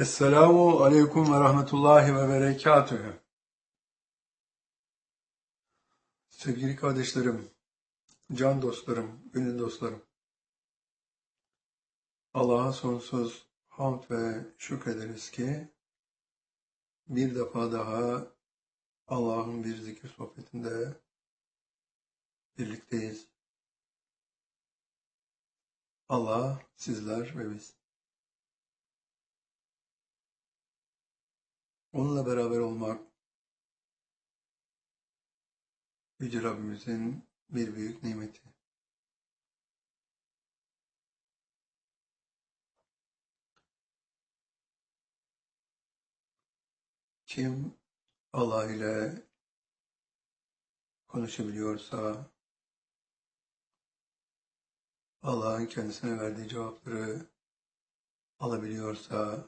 Esselamu Aleyküm ve Rahmetullahi ve Berekatühü. Sevgili kardeşlerim, can dostlarım, gönül dostlarım. Allah'a sonsuz hamd ve şükrederiz ki bir defa daha Allah'ın bir zikir sohbetinde birlikteyiz. Allah, sizler ve biz. Onunla beraber olmak Yüce Rabbimizin bir büyük nimeti. Kim Allah ile konuşabiliyorsa, Allah'ın kendisine verdiği cevapları alabiliyorsa,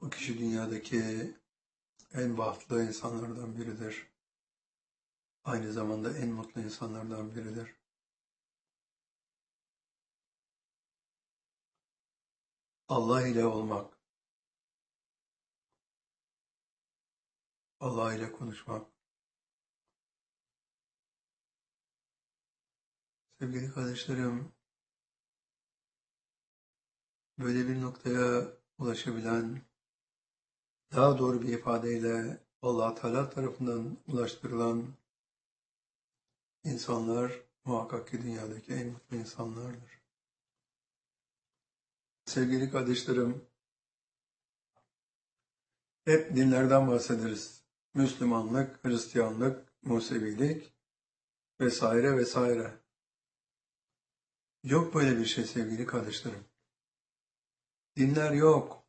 o kişi dünyadaki en bahtlı insanlardan biridir. Aynı zamanda en mutlu insanlardan biridir. Allah ile olmak, Allah ile konuşmak. Sevgili kardeşlerim, böyle bir noktaya ulaşabilen, daha doğru bir ifadeyle Allah Teala tarafından ulaştırılan insanlar muhakkak ki dünyadaki en mutlu insanlardır. Sevgili kardeşlerim, hep dinlerden bahsederiz. Müslümanlık, Hristiyanlık, Musevilik vesaire vesaire. Yok böyle bir şey sevgili kardeşlerim. Dinler yok.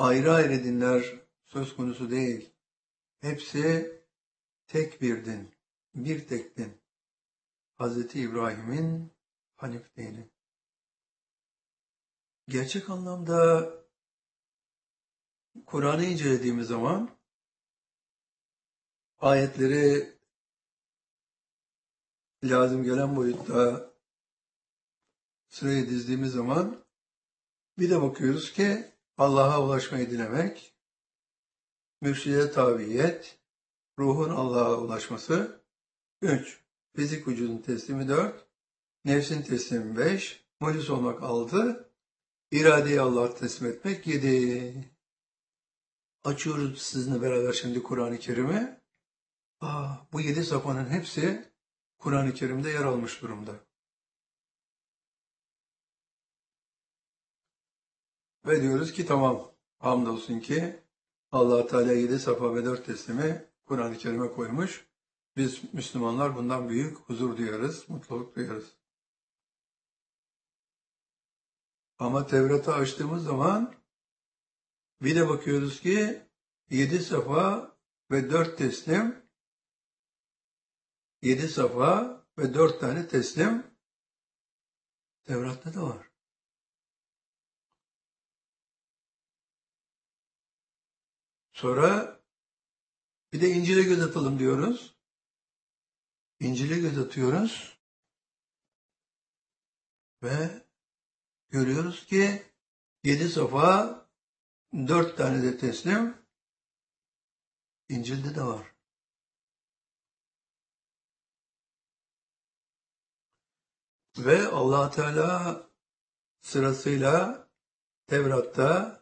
Ayrı ayrı dinler söz konusu değil. Hepsi tek bir din, bir tek din. Hz. İbrahim'in Hanif dini. Gerçek anlamda Kur'an'ı incelediğimiz zaman ayetleri lazım gelen boyutta sıraya dizdiğimiz zaman bir de bakıyoruz ki Allah'a ulaşmayı dilemek, mürşide tabiyet, ruhun Allah'a ulaşması 3. Fizik vücudun teslimi 4. Nefsin teslimi 5. Mulis olmak 6. İradeyi Allah'a teslim etmek 7. Açıyoruz sizinle beraber şimdi Kur'an-ı Kerim'i. Aa, bu yedi safanın hepsi Kur'an-ı Kerim'de yer almış durumda. Ve diyoruz ki tamam, hamdolsun ki allah Teala yedi safa ve dört teslimi Kur'an-ı Kerim'e koymuş. Biz Müslümanlar bundan büyük huzur duyarız, mutluluk duyarız. Ama Tevrat'ı açtığımız zaman bir de bakıyoruz ki yedi safa ve dört teslim yedi safa ve dört tane teslim Tevrat'ta da var. Sonra bir de İncil'e göz atalım diyoruz. İncil'e göz atıyoruz. Ve görüyoruz ki yedi safa dört tane de teslim İncil'de de var. Ve allah Teala sırasıyla Tevrat'ta,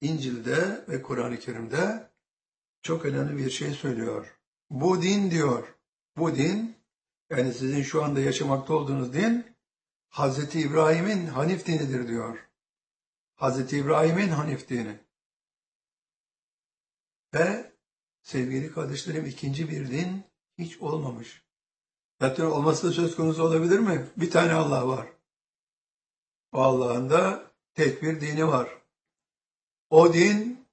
İncil'de ve Kur'an-ı Kerim'de çok önemli bir şey söylüyor. Bu din diyor, bu din, yani sizin şu anda yaşamakta olduğunuz din, Hz. İbrahim'in Hanif dinidir diyor. Hz. İbrahim'in Hanif dini. Ve sevgili kardeşlerim ikinci bir din hiç olmamış. Zaten olması da söz konusu olabilir mi? Bir tane Allah var. O Allah'ın da tek bir dini var. O din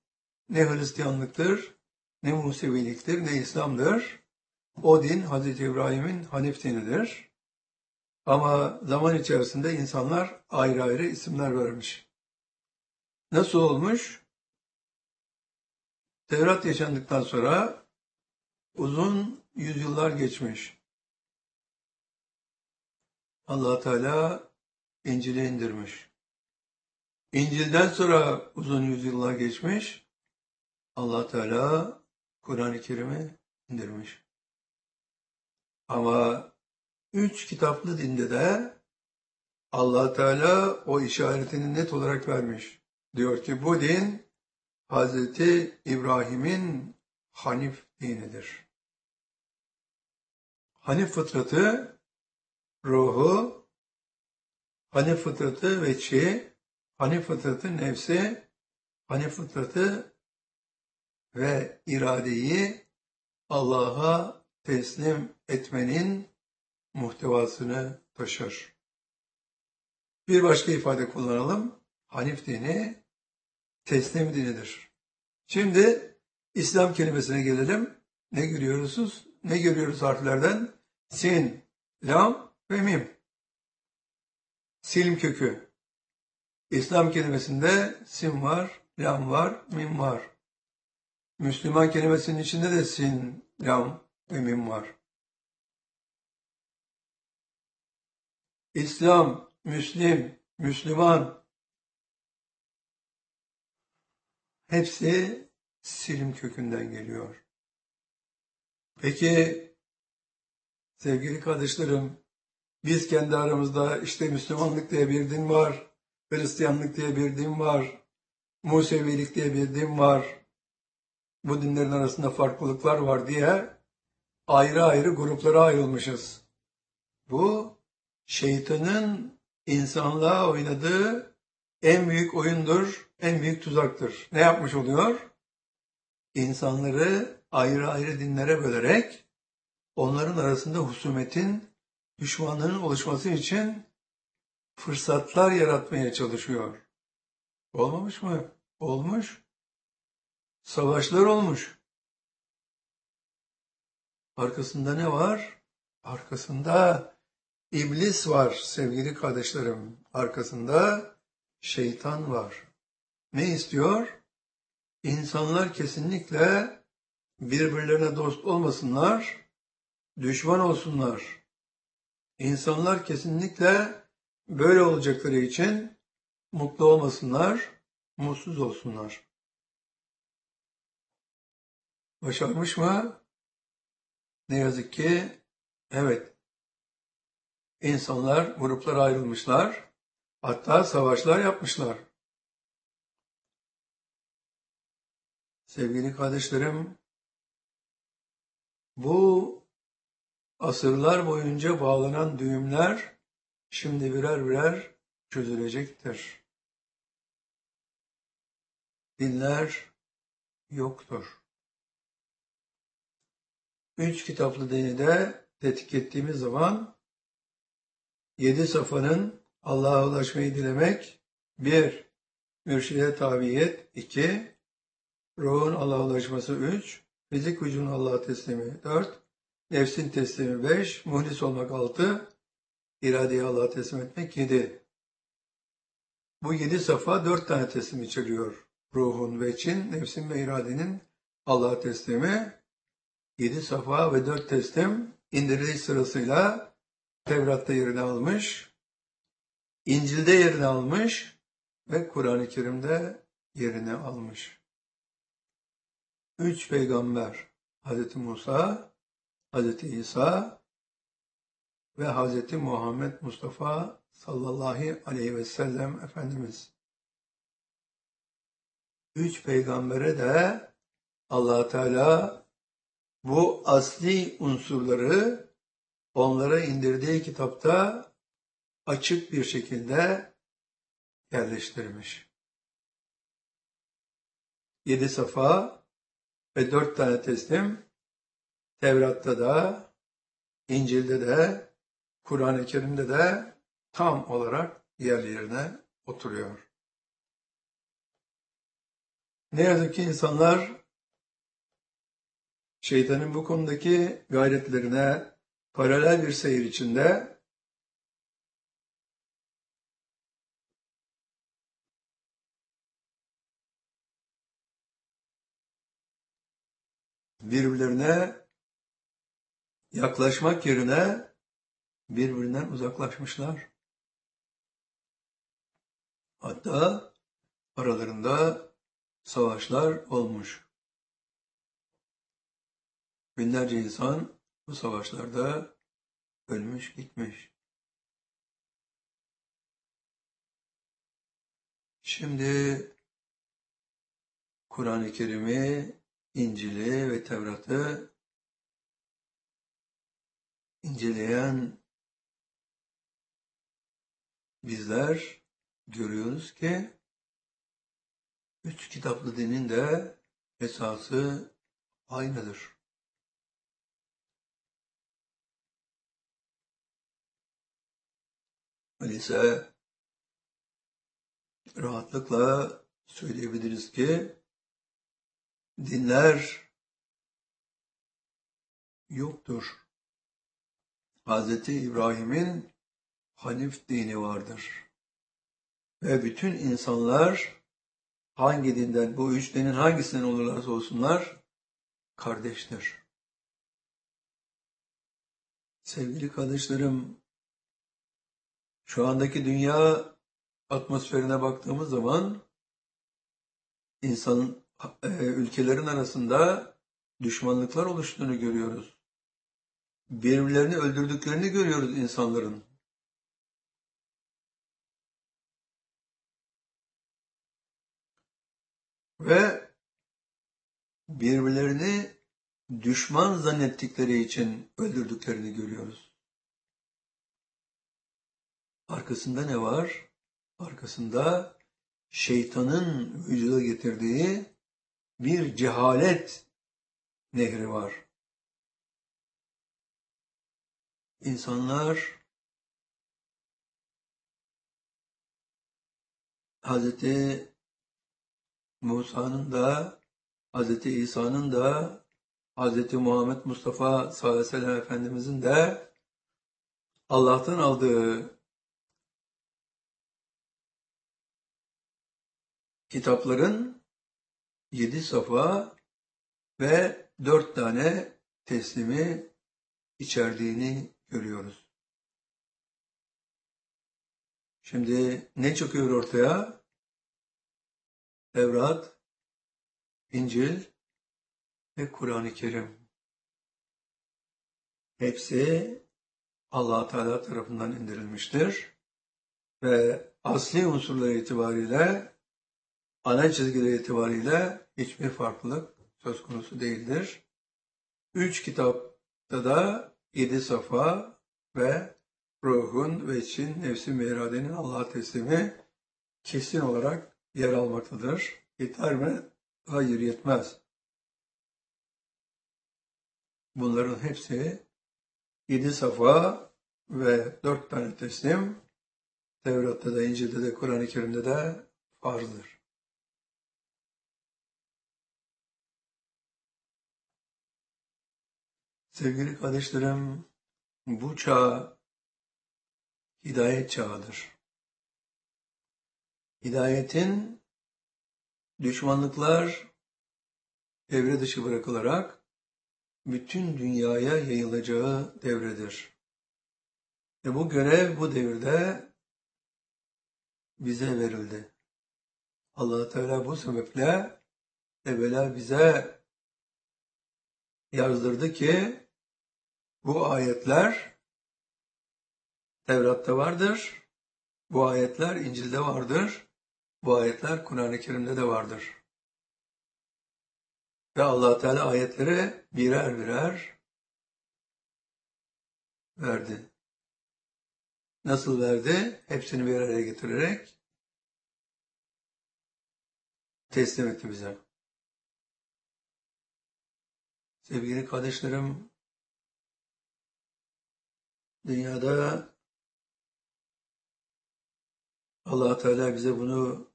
ne Hristiyanlıktır, ne Museviliktir ne İslam'dır. O din Hazreti İbrahim'in Hanif dinidir. Ama zaman içerisinde insanlar ayrı ayrı isimler vermiş. Nasıl olmuş? Tevrat yaşandıktan sonra uzun yüzyıllar geçmiş. allah Teala İncil'i indirmiş. İncil'den sonra uzun yüzyıllar geçmiş. Allah Teala Kur'an-ı Kerim'i indirmiş. Ama üç kitaplı dinde de allah Teala o işaretini net olarak vermiş. Diyor ki bu din Hazreti İbrahim'in Hanif dinidir. Hanif fıtratı, ruhu, Hanif fıtratı ve Hanif fıtratı nefsi, Hanif fıtratı ve iradeyi Allah'a teslim etmenin muhtevasını taşır. Bir başka ifade kullanalım. Hanif dini teslim dinidir. Şimdi İslam kelimesine gelelim. Ne görüyoruz? Ne görüyoruz harflerden? Sin, lam ve mim. Silm kökü. İslam kelimesinde sin var, lam var, mim var. Müslüman kelimesinin içinde de sin, lam ve mim var. İslam, Müslim, Müslüman hepsi silim kökünden geliyor. Peki sevgili kardeşlerim biz kendi aramızda işte Müslümanlık diye bir din var, Hristiyanlık diye bir din var, Musevilik diye bir din var, bu dinlerin arasında farklılıklar var diye ayrı ayrı gruplara ayrılmışız. Bu şeytanın insanlığa oynadığı en büyük oyundur, en büyük tuzaktır. Ne yapmış oluyor? İnsanları ayrı ayrı dinlere bölerek onların arasında husumetin, düşmanlığın oluşması için fırsatlar yaratmaya çalışıyor. Olmamış mı? Olmuş. Savaşlar olmuş. Arkasında ne var? Arkasında İblis var sevgili kardeşlerim. Arkasında şeytan var. Ne istiyor? İnsanlar kesinlikle birbirlerine dost olmasınlar, düşman olsunlar. İnsanlar kesinlikle böyle olacakları için mutlu olmasınlar, mutsuz olsunlar. Başarmış mı? Ne yazık ki evet. İnsanlar gruplara ayrılmışlar. Hatta savaşlar yapmışlar. Sevgili kardeşlerim, bu asırlar boyunca bağlanan düğümler şimdi birer birer çözülecektir. Dinler yoktur. Üç kitaplı dini de tetkik ettiğimiz zaman yedi safanın Allah'a ulaşmayı dilemek. Bir, mürşide tabiyet. iki ruhun Allah'a ulaşması. Üç, fizik vücudun Allah'a teslimi. Dört, nefsin teslimi. Beş, muhlis olmak. Altı, iradeyi Allah'a teslim etmek. Yedi. Bu yedi safa dört tane teslim içeriyor. Ruhun ve için, nefsin ve iradenin Allah'a teslimi. Yedi safa ve dört teslim indiriliş sırasıyla Tevrat'ta yerini almış. İncil'de yerini almış ve Kur'an-ı Kerim'de yerini almış. Üç peygamber, Hz. Musa, Hz. İsa ve Hz. Muhammed Mustafa sallallahu aleyhi ve sellem Efendimiz. Üç peygambere de allah Teala bu asli unsurları onlara indirdiği kitapta açık bir şekilde yerleştirmiş. Yedi safa ve dört tane teslim Tevrat'ta da, İncil'de de, Kur'an-ı Kerim'de de tam olarak yerlerine oturuyor. Ne yazık ki insanlar şeytanın bu konudaki gayretlerine paralel bir seyir içinde birbirlerine yaklaşmak yerine birbirinden uzaklaşmışlar. Hatta aralarında savaşlar olmuş. Binlerce insan bu savaşlarda ölmüş gitmiş. Şimdi Kur'an-ı Kerim'i, İncil'i ve Tevrat'ı inceleyen bizler görüyoruz ki üç kitaplı dinin de esası aynıdır. Öyleyse rahatlıkla söyleyebiliriz ki dinler yoktur. Hz. İbrahim'in Hanif dini vardır. Ve bütün insanlar hangi dinden, bu üç dinin hangisinden olurlarsa olsunlar kardeştir. Sevgili kardeşlerim, şu andaki dünya atmosferine baktığımız zaman insan e, ülkelerin arasında düşmanlıklar oluştuğunu görüyoruz. Birbirlerini öldürdüklerini görüyoruz insanların. Ve birbirlerini düşman zannettikleri için öldürdüklerini görüyoruz. Arkasında ne var? Arkasında şeytanın vücuda getirdiği bir cehalet nehri var. İnsanlar Hazreti Musa'nın da Hazreti İsa'nın da Hazreti Muhammed Mustafa sallallahu aleyhi ve sellem Efendimizin de Allah'tan aldığı kitapların yedi safa ve dört tane teslimi içerdiğini görüyoruz. Şimdi ne çıkıyor ortaya? Tevrat, İncil ve Kur'an-ı Kerim. Hepsi allah Teala tarafından indirilmiştir ve asli unsurları itibariyle ana çizgileri itibariyle hiçbir farklılık söz konusu değildir. Üç kitapta da yedi safa ve ruhun ve için nefsi meradenin Allah'a teslimi kesin olarak yer almaktadır. Yeter mi? Hayır yetmez. Bunların hepsi yedi safa ve dört tane teslim Tevrat'ta da, İncil'de de, Kur'an-ı Kerim'de de farzdır. Sevgili kardeşlerim, bu çağ hidayet çağıdır. Hidayetin düşmanlıklar devre dışı bırakılarak bütün dünyaya yayılacağı devredir. Ve bu görev bu devirde bize verildi. allah Teala bu sebeple evvela bize yazdırdı ki bu ayetler Tevrat'ta vardır. Bu ayetler İncil'de vardır. Bu ayetler Kur'an-ı Kerim'de de vardır. Ve allah Teala ayetleri birer birer verdi. Nasıl verdi? Hepsini bir araya getirerek teslim etti bize. Sevgili kardeşlerim, Dünyada allah Teala bize bunu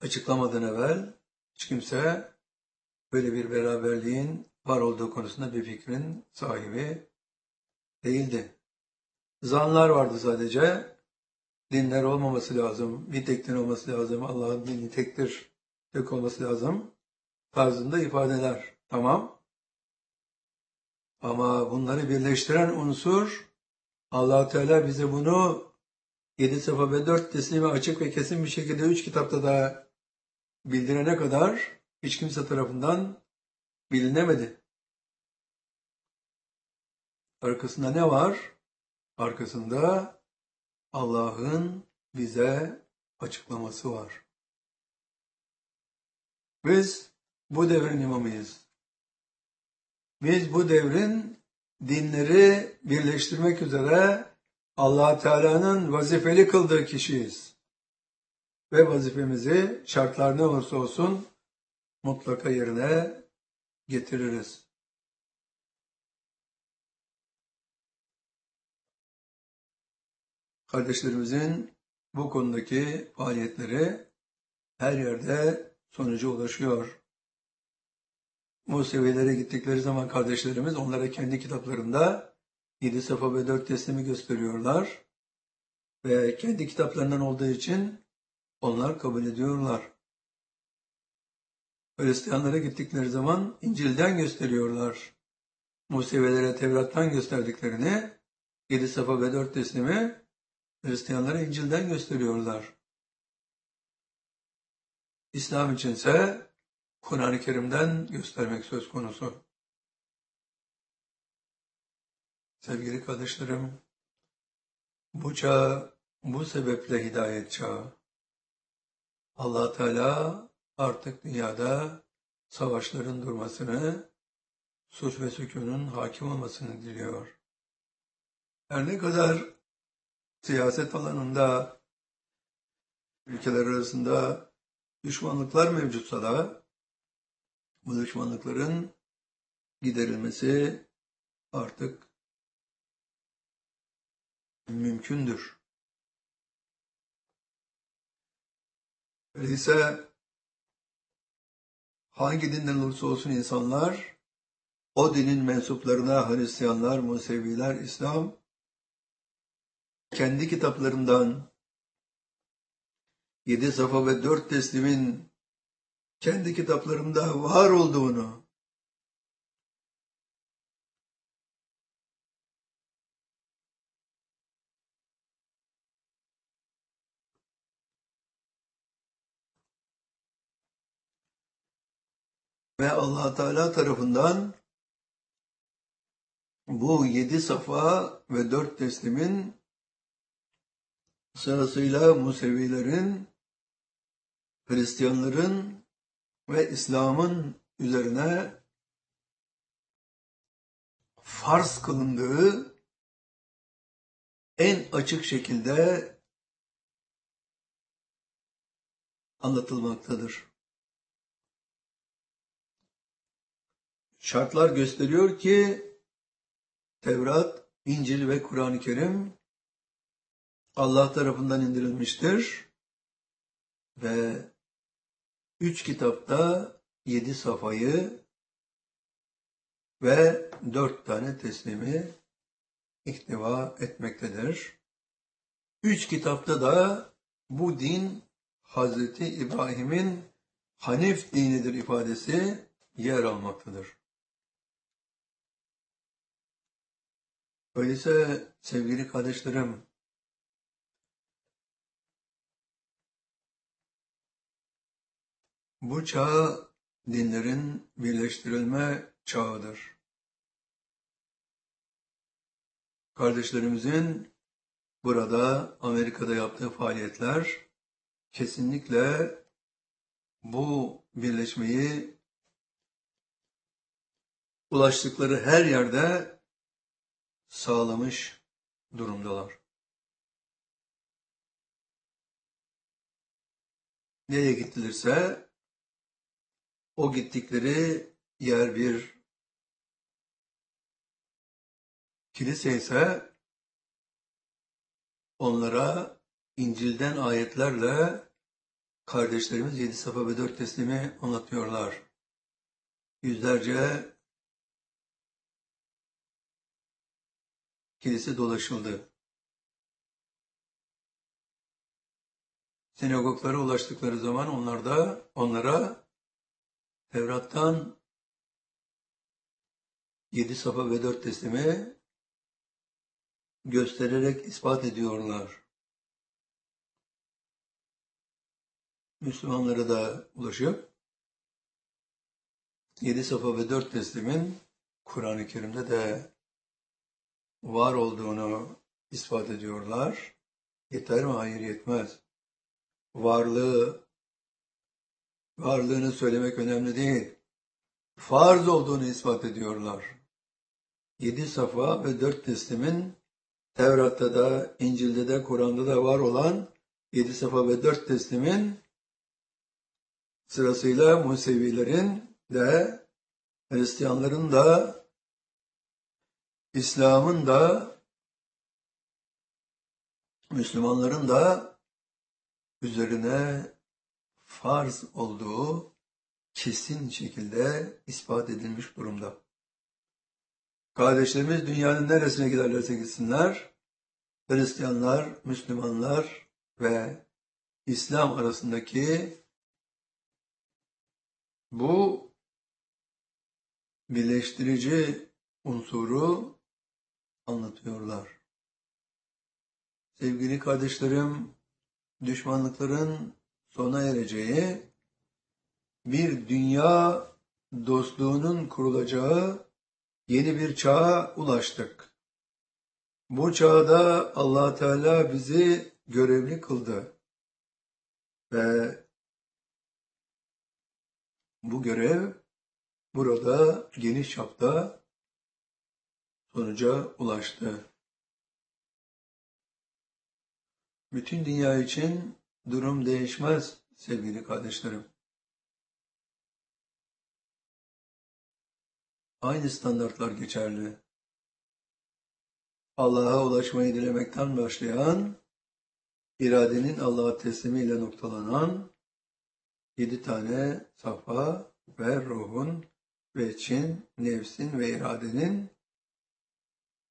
açıklamadan evvel hiç kimse böyle bir beraberliğin var olduğu konusunda bir fikrin sahibi değildi. Zanlar vardı sadece. Dinler olmaması lazım, bir tek din olması lazım, Allah'ın dini tektir, tek olması lazım tarzında ifadeler. Tamam. Ama bunları birleştiren unsur allah Teala bize bunu yedi safa ve dört teslimi açık ve kesin bir şekilde üç kitapta da bildirene kadar hiç kimse tarafından bilinemedi. Arkasında ne var? Arkasında Allah'ın bize açıklaması var. Biz bu devrin imamıyız. Biz bu devrin dinleri birleştirmek üzere allah Teala'nın vazifeli kıldığı kişiyiz. Ve vazifemizi şartlar ne olursa olsun mutlaka yerine getiririz. Kardeşlerimizin bu konudaki faaliyetleri her yerde sonuca ulaşıyor. Bu seviyelere gittikleri zaman kardeşlerimiz onlara kendi kitaplarında yedi safa ve dört teslimi gösteriyorlar. Ve kendi kitaplarından olduğu için onlar kabul ediyorlar. Hristiyanlara gittikleri zaman İncil'den gösteriyorlar. Musevelere Tevrat'tan gösterdiklerini yedi safa ve dört teslimi Hristiyanlara İncil'den gösteriyorlar. İslam içinse Kur'an-ı Kerim'den göstermek söz konusu. Sevgili kardeşlerim, bu çağ bu sebeple hidayet çağı. Allah Teala artık dünyada savaşların durmasını, sus ve sükunun hakim olmasını diliyor. Her ne kadar siyaset alanında ülkeler arasında düşmanlıklar mevcutsa da bu düşmanlıkların giderilmesi artık mümkündür. Öyleyse hangi dinden olursa olsun insanlar o dinin mensuplarına Hristiyanlar, Museviler, İslam kendi kitaplarından yedi safa ve dört teslimin kendi kitaplarında var olduğunu ve allah Teala tarafından bu yedi safa ve dört teslimin sırasıyla Musevilerin, Hristiyanların ve İslam'ın üzerine farz kılındığı en açık şekilde anlatılmaktadır. Şartlar gösteriyor ki Tevrat, İncil ve Kur'an-ı Kerim Allah tarafından indirilmiştir ve üç kitapta yedi safayı ve dört tane teslimi ihtiva etmektedir. Üç kitapta da bu din Hazreti İbrahim'in Hanif dinidir ifadesi yer almaktadır. Öyleyse sevgili kardeşlerim, Bu çağ dinlerin birleştirilme çağıdır. Kardeşlerimizin burada Amerika'da yaptığı faaliyetler kesinlikle bu birleşmeyi ulaştıkları her yerde sağlamış durumdalar. Nereye gittilirse o gittikleri yer bir kilise ise onlara İncil'den ayetlerle kardeşlerimiz yedi safa ve dört teslimi anlatıyorlar. Yüzlerce kilise dolaşıldı. Sinagoglara ulaştıkları zaman onlar da onlara Tevrat'tan yedi safa ve dört teslimi göstererek ispat ediyorlar. Müslümanlara da ulaşıp yedi safa ve dört teslimin Kur'an-ı Kerim'de de var olduğunu ispat ediyorlar. Yeter mi? Hayır yetmez. Varlığı, varlığını söylemek önemli değil. Farz olduğunu ispat ediyorlar. Yedi safa ve dört teslimin Tevrat'ta da, İncil'de de, Kur'an'da da var olan yedi safa ve dört teslimin sırasıyla Musevilerin de, Hristiyanların da, İslam'ın da, Müslümanların da üzerine farz olduğu kesin şekilde ispat edilmiş durumda. Kardeşlerimiz dünyanın neresine giderlerse gitsinler, Hristiyanlar, Müslümanlar ve İslam arasındaki bu birleştirici unsuru anlatıyorlar. Sevgili kardeşlerim, düşmanlıkların sona ereceği, bir dünya dostluğunun kurulacağı yeni bir çağa ulaştık. Bu çağda allah Teala bizi görevli kıldı. Ve bu görev burada geniş çapta sonuca ulaştı. Bütün dünya için durum değişmez sevgili kardeşlerim. Aynı standartlar geçerli. Allah'a ulaşmayı dilemekten başlayan, iradenin Allah'a teslimiyle noktalanan yedi tane safa ve ruhun ve çin, nefsin ve iradenin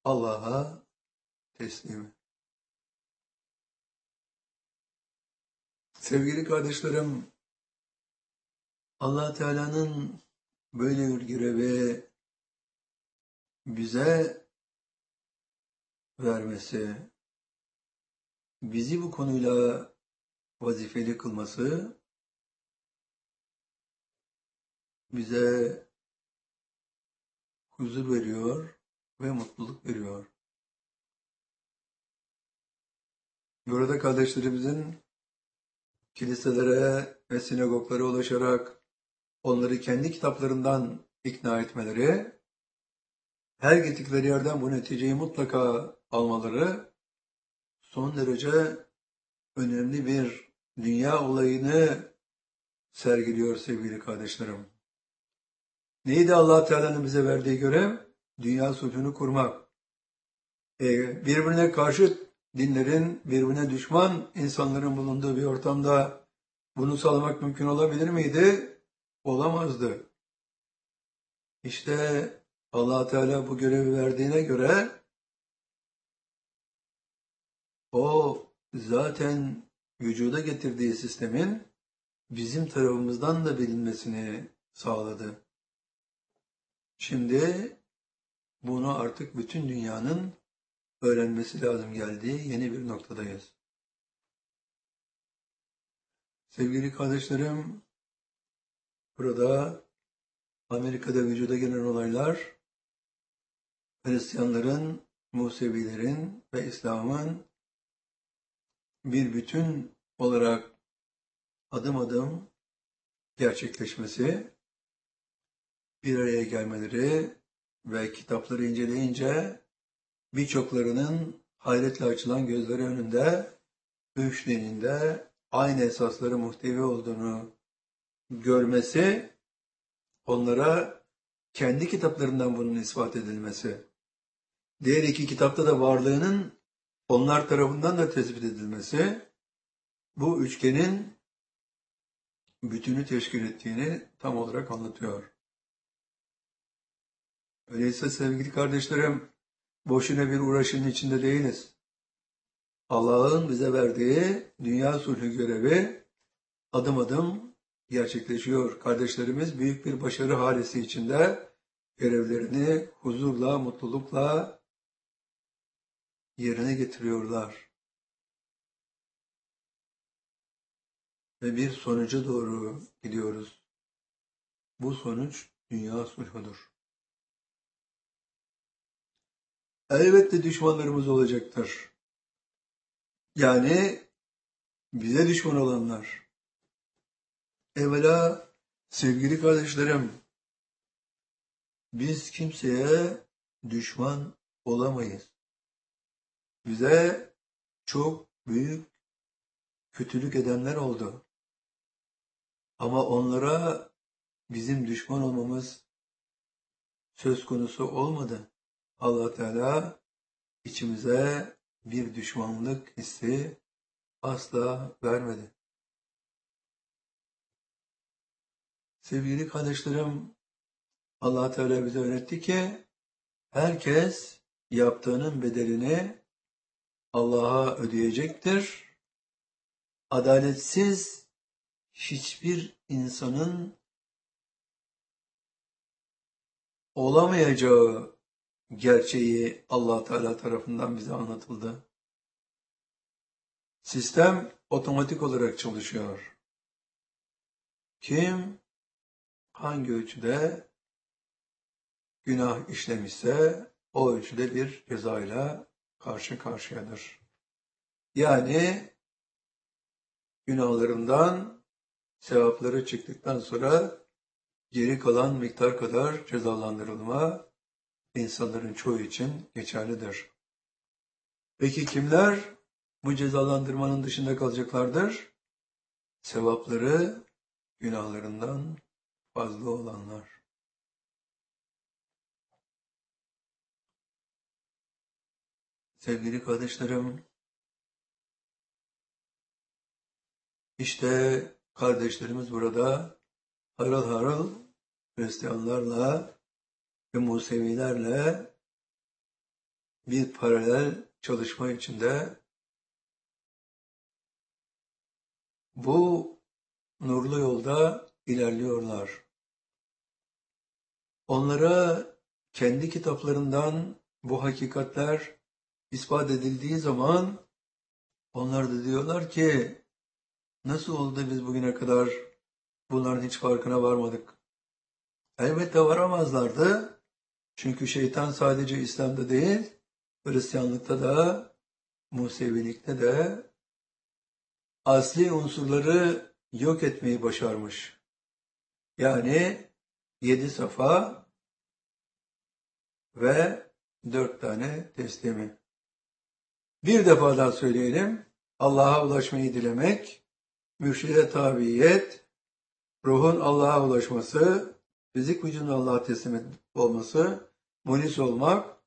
Allah'a teslimi. Sevgili kardeşlerim, allah Teala'nın böyle bir görevi bize vermesi, bizi bu konuyla vazifeli kılması, bize huzur veriyor ve mutluluk veriyor. Burada kardeşlerimizin kiliselere ve sinagoglara ulaşarak onları kendi kitaplarından ikna etmeleri, her gittikleri yerden bu neticeyi mutlaka almaları son derece önemli bir dünya olayını sergiliyor sevgili kardeşlerim. Neydi allah Teala'nın bize verdiği görev? Dünya sulhunu kurmak. Ee, birbirine karşı dinlerin birbirine düşman insanların bulunduğu bir ortamda bunu sağlamak mümkün olabilir miydi? Olamazdı. İşte allah Teala bu görevi verdiğine göre o zaten vücuda getirdiği sistemin bizim tarafımızdan da bilinmesini sağladı. Şimdi bunu artık bütün dünyanın öğrenmesi lazım geldiği yeni bir noktadayız. Sevgili kardeşlerim, burada Amerika'da vücuda gelen olaylar Hristiyanların, Musevilerin ve İslam'ın bir bütün olarak adım adım gerçekleşmesi, bir araya gelmeleri ve kitapları inceleyince birçoklarının hayretle açılan gözleri önünde üç dininde aynı esasları muhtevi olduğunu görmesi, onlara kendi kitaplarından bunun ispat edilmesi, diğer iki kitapta da varlığının onlar tarafından da tespit edilmesi, bu üçgenin bütünü teşkil ettiğini tam olarak anlatıyor. Öyleyse sevgili kardeşlerim, boşuna bir uğraşın içinde değiliz. Allah'ın bize verdiği dünya sulhü görevi adım adım gerçekleşiyor. Kardeşlerimiz büyük bir başarı halisi içinde görevlerini huzurla, mutlulukla yerine getiriyorlar. ve bir sonuca doğru gidiyoruz. Bu sonuç dünya sulhudur. Elbette düşmanlarımız olacaktır. Yani bize düşman olanlar. Evvela sevgili kardeşlerim, biz kimseye düşman olamayız. Bize çok büyük kötülük edenler oldu. Ama onlara bizim düşman olmamız söz konusu olmadı. Allah Teala içimize bir düşmanlık hissi asla vermedi. Sevgili kardeşlerim, allah Teala bize öğretti ki herkes yaptığının bedelini Allah'a ödeyecektir. Adaletsiz hiçbir insanın olamayacağı gerçeği Allah Teala tarafından bize anlatıldı. Sistem otomatik olarak çalışıyor. Kim hangi ölçüde günah işlemişse o ölçüde bir cezayla karşı karşıyadır. Yani günahlarından sevapları çıktıktan sonra geri kalan miktar kadar cezalandırılma insanların çoğu için geçerlidir. Peki kimler bu cezalandırmanın dışında kalacaklardır? Sevapları günahlarından fazla olanlar. Sevgili kardeşlerim, işte kardeşlerimiz burada harıl harıl Hristiyanlarla ve Musevilerle bir paralel çalışma içinde bu nurlu yolda ilerliyorlar. Onlara kendi kitaplarından bu hakikatler ispat edildiği zaman onlar da diyorlar ki nasıl oldu biz bugüne kadar bunların hiç farkına varmadık. Elbette varamazlardı. Çünkü şeytan sadece İslam'da değil, Hristiyanlıkta da, Musevilikte de asli unsurları yok etmeyi başarmış. Yani yedi safa ve dört tane teslimi. Bir defa daha söyleyelim. Allah'a ulaşmayı dilemek, mürşide tabiyet, ruhun Allah'a ulaşması, fizik vücudun Allah'a teslim olması, munis olmak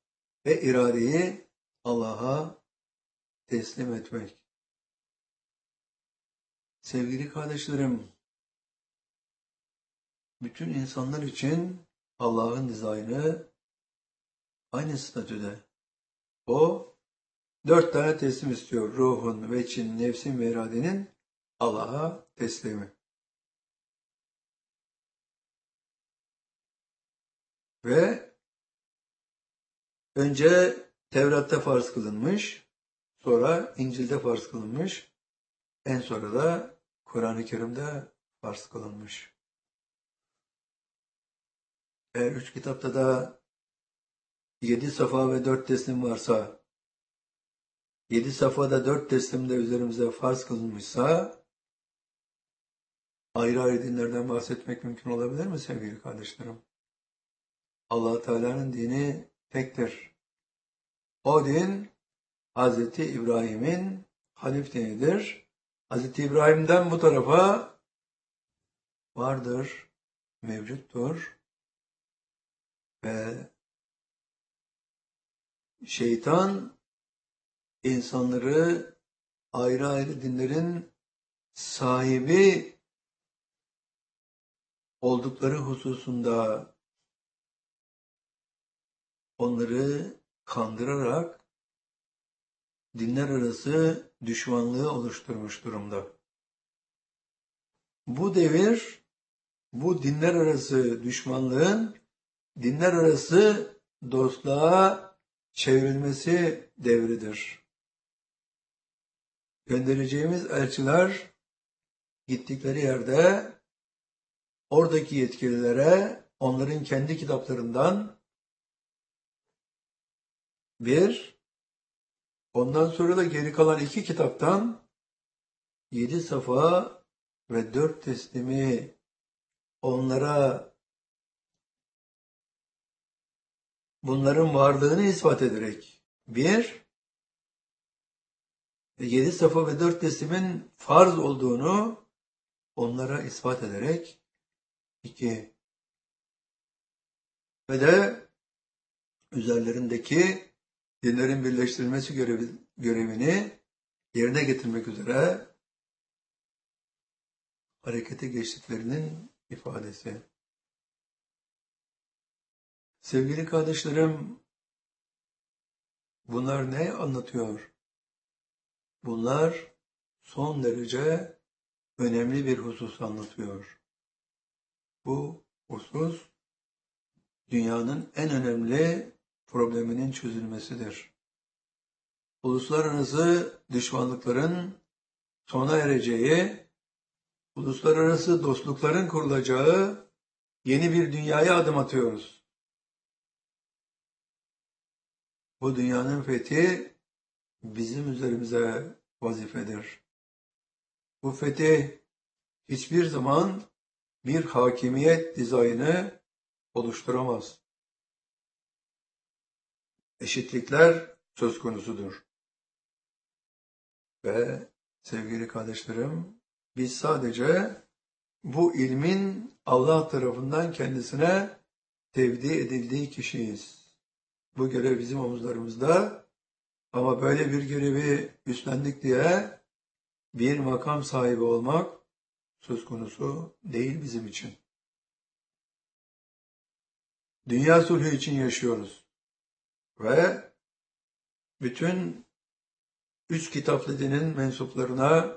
ve iradeyi Allah'a teslim etmek. Sevgili kardeşlerim, bütün insanlar için Allah'ın dizaynı aynı statüde. O Dört tane teslim istiyor. Ruhun, veçin, nefsin ve iradenin Allah'a teslimi. Ve önce Tevrat'ta farz kılınmış, sonra İncil'de farz kılınmış, en sonra da Kur'an-ı Kerim'de farz kılınmış. Eğer üç kitapta da yedi safa ve dört teslim varsa yedi safhada dört teslimde üzerimize farz kılınmışsa ayrı ayrı dinlerden bahsetmek mümkün olabilir mi sevgili kardeşlerim? allah Teala'nın dini tektir. O din Hz. İbrahim'in Hanif dinidir. Hz. İbrahim'den bu tarafa vardır, mevcuttur ve şeytan insanları ayrı ayrı dinlerin sahibi oldukları hususunda onları kandırarak dinler arası düşmanlığı oluşturmuş durumda. Bu devir bu dinler arası düşmanlığın dinler arası dostluğa çevrilmesi devridir göndereceğimiz elçiler gittikleri yerde oradaki yetkililere onların kendi kitaplarından bir, ondan sonra da geri kalan iki kitaptan yedi safa ve dört teslimi onlara bunların varlığını ispat ederek. Bir, yedi safa ve dört teslimin farz olduğunu onlara ispat ederek. İki, ve de üzerlerindeki dinlerin birleştirilmesi görevi, görevini yerine getirmek üzere harekete geçtiklerinin ifadesi. Sevgili kardeşlerim, bunlar ne anlatıyor? Bunlar son derece önemli bir husus anlatıyor. Bu husus dünyanın en önemli probleminin çözülmesidir. Uluslararası düşmanlıkların sona ereceği, uluslararası dostlukların kurulacağı yeni bir dünyaya adım atıyoruz. Bu dünyanın fethi bizim üzerimize vazifedir. Bu fethi hiçbir zaman bir hakimiyet dizaynı oluşturamaz. Eşitlikler söz konusudur. Ve sevgili kardeşlerim, biz sadece bu ilmin Allah tarafından kendisine tevdi edildiği kişiyiz. Bu görev bizim omuzlarımızda ama böyle bir görevi üstlendik diye bir makam sahibi olmak söz konusu değil bizim için. Dünya sulhu için yaşıyoruz. Ve bütün üç kitaplı dinin mensuplarına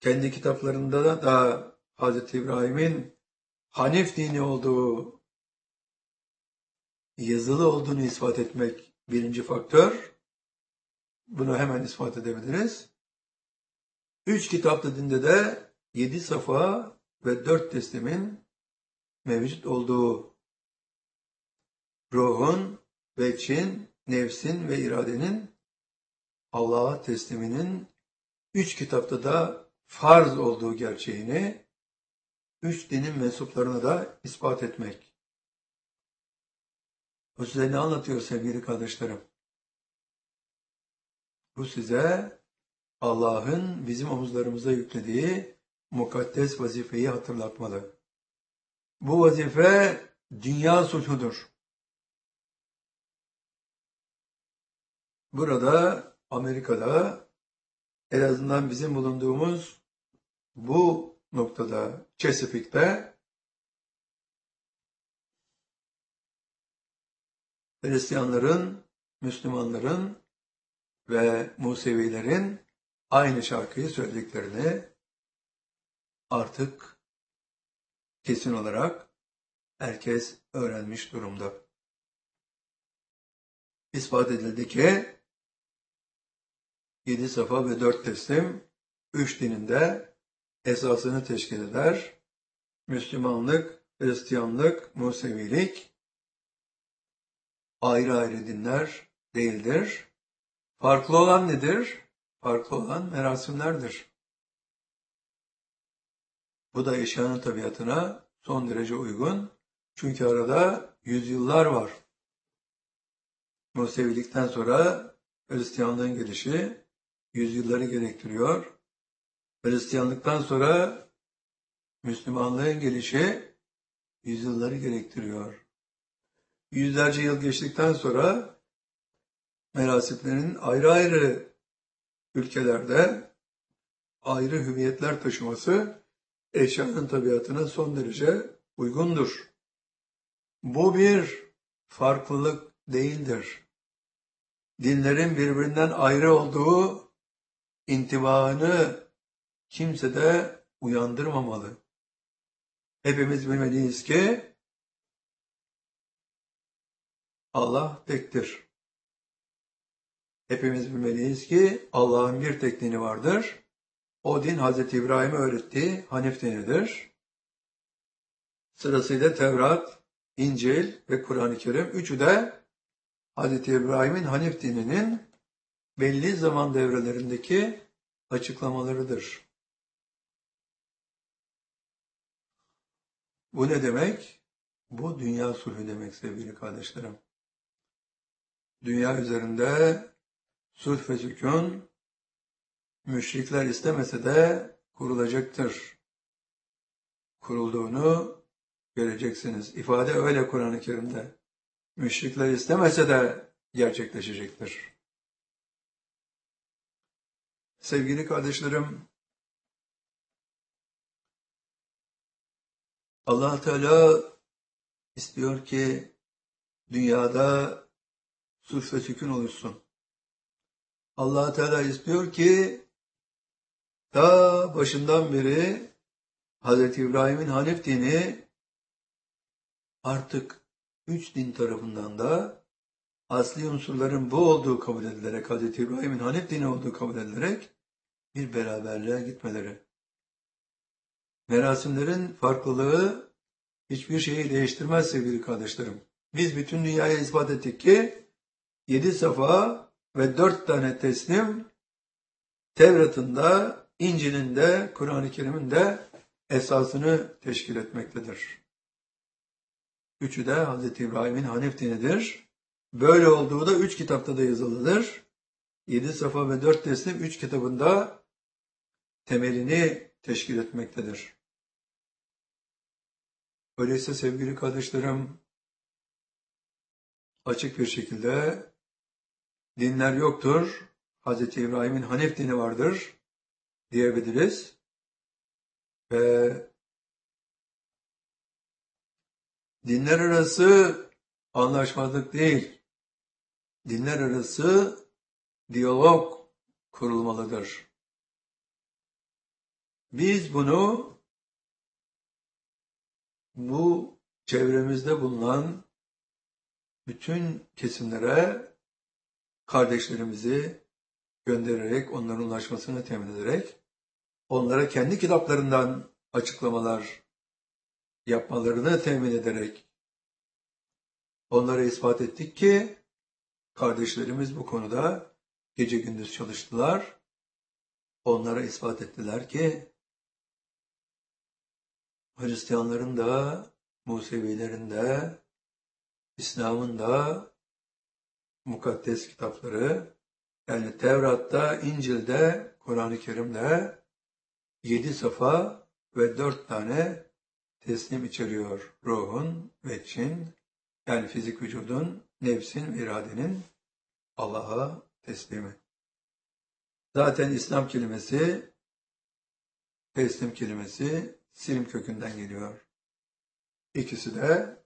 kendi kitaplarında da Hazreti İbrahim'in Hanif dini olduğu yazılı olduğunu ispat etmek birinci faktör. Bunu hemen ispat edebiliriz. Üç kitaplı dinde de yedi safa ve dört teslimin mevcut olduğu ruhun ve Çin, nefsin ve iradenin Allah'a tesliminin üç kitapta da farz olduğu gerçeğini üç dinin mensuplarına da ispat etmek. Bu size ne anlatıyor sevgili kardeşlerim? Bu size Allah'ın bizim omuzlarımıza yüklediği mukaddes vazifeyi hatırlatmalı. Bu vazife dünya sulhudur. Burada Amerika'da en azından bizim bulunduğumuz bu noktada Chesapeake'de Hristiyanların, Müslümanların ve Musevilerin aynı şarkıyı söylediklerini artık kesin olarak herkes öğrenmiş durumda. İspat edildi ki yedi safa ve dört teslim üç dininde esasını teşkil eder. Müslümanlık, Hristiyanlık, Musevilik ayrı ayrı dinler değildir. Farklı olan nedir? Farklı olan merasimlerdir. Bu da eşyanın tabiatına son derece uygun. Çünkü arada yüzyıllar var. Musevilikten sonra Hristiyanlığın gelişi yüzyılları gerektiriyor. Hristiyanlıktan sonra Müslümanlığın gelişi yüzyılları gerektiriyor. Yüzlerce yıl geçtikten sonra merasimlerin ayrı ayrı ülkelerde ayrı hüviyetler taşıması eşyanın tabiatına son derece uygundur. Bu bir farklılık değildir. Dinlerin birbirinden ayrı olduğu intibağını kimse de uyandırmamalı. Hepimiz bilmeliyiz ki Allah tektir. Hepimiz bilmeliyiz ki Allah'ın bir tek dini vardır. O din Hazreti İbrahim'e öğrettiği Hanif dinidir. Sırasıyla Tevrat, İncil ve Kur'an-ı Kerim. Üçü de Hazreti İbrahim'in Hanif dininin belli zaman devrelerindeki açıklamalarıdır. Bu ne demek? Bu dünya sulhü demek sevgili kardeşlerim. Dünya üzerinde sulh ve sükun müşrikler istemese de kurulacaktır. Kurulduğunu göreceksiniz. İfade öyle Kur'an-ı Kerim'de. Müşrikler istemese de gerçekleşecektir. Sevgili kardeşlerim, allah Teala istiyor ki dünyada sulh ve sükun oluşsun. allah Teala istiyor ki ta başından beri Hz. İbrahim'in Hanif dini artık üç din tarafından da asli unsurların bu olduğu kabul edilerek, Hz. İbrahim'in Hanif dini olduğu kabul edilerek bir beraberliğe gitmeleri. Merasimlerin farklılığı hiçbir şeyi değiştirmez sevgili kardeşlerim. Biz bütün dünyaya ispat ettik ki yedi safa ve dört tane teslim Tevrat'ında, İncil'inde, Kur'an-ı Kerim'in de esasını teşkil etmektedir. Üçü de Hz. İbrahim'in Hanif dinidir. Böyle olduğu da üç kitapta da yazılıdır. Yedi safa ve dört teslim üç kitabında temelini teşkil etmektedir. Öyleyse sevgili kardeşlerim, açık bir şekilde dinler yoktur. Hz. İbrahim'in Hanif dini vardır diyebiliriz. Ve dinler arası anlaşmazlık değil, dinler arası diyalog kurulmalıdır. Biz bunu bu çevremizde bulunan bütün kesimlere kardeşlerimizi göndererek, onların ulaşmasını temin ederek, onlara kendi kitaplarından açıklamalar yapmalarını temin ederek onlara ispat ettik ki kardeşlerimiz bu konuda gece gündüz çalıştılar. Onlara ispat ettiler ki Hristiyanların da, Musevilerin de, İslam'ın da mukaddes kitapları, yani Tevrat'ta, İncil'de, Kur'an-ı Kerim'de yedi safa ve dört tane teslim içeriyor. Ruhun ve çin, yani fizik vücudun, nefsin, iradenin Allah'a teslimi. Zaten İslam kelimesi, teslim kelimesi Silim kökünden geliyor. İkisi de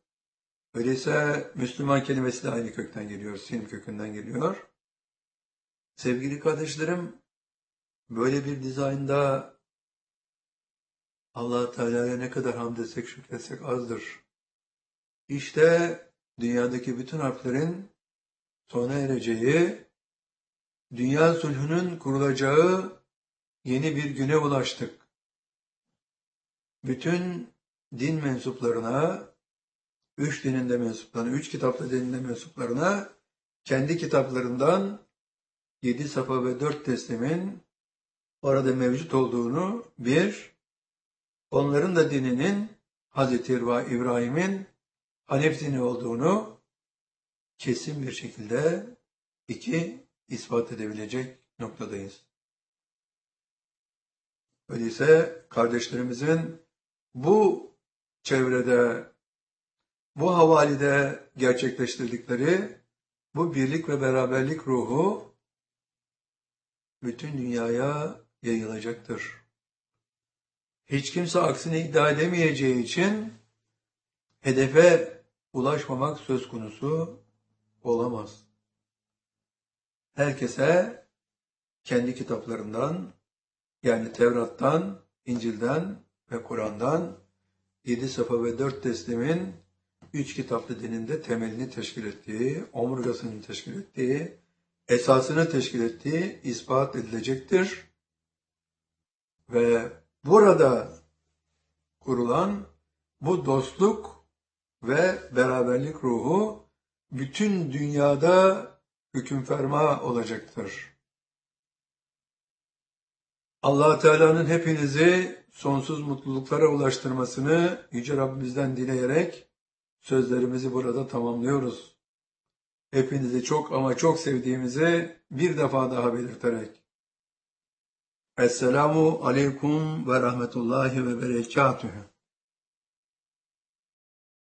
öyleyse Müslüman kelimesi de aynı kökten geliyor. Silim kökünden geliyor. Sevgili kardeşlerim, böyle bir dizaynda allah Teala'ya ne kadar hamd etsek şükretsek azdır. İşte dünyadaki bütün harflerin sona ereceği, dünya sulhünün kurulacağı yeni bir güne ulaştık bütün din mensuplarına, üç dininde mensuplarına, üç kitaplı dininde mensuplarına kendi kitaplarından yedi safa ve dört teslimin orada mevcut olduğunu bir, onların da dininin Hazreti İbrahim'in Hanef dini olduğunu kesin bir şekilde iki ispat edebilecek noktadayız. Öyleyse kardeşlerimizin bu çevrede, bu havalide gerçekleştirdikleri bu birlik ve beraberlik ruhu bütün dünyaya yayılacaktır. Hiç kimse aksini iddia edemeyeceği için hedefe ulaşmamak söz konusu olamaz. Herkese kendi kitaplarından yani Tevrat'tan, İncil'den ve Kur'an'dan yedi safa ve dört teslimin üç kitaplı dininde temelini teşkil ettiği, omurgasını teşkil ettiği, esasını teşkil ettiği ispat edilecektir. Ve burada kurulan bu dostluk ve beraberlik ruhu bütün dünyada hüküm ferma olacaktır. allah Teala'nın hepinizi sonsuz mutluluklara ulaştırmasını Yüce Rabbimizden dileyerek sözlerimizi burada tamamlıyoruz. Hepinizi çok ama çok sevdiğimizi bir defa daha belirterek. Esselamu Aleyküm ve Rahmetullahi ve Berekatühü.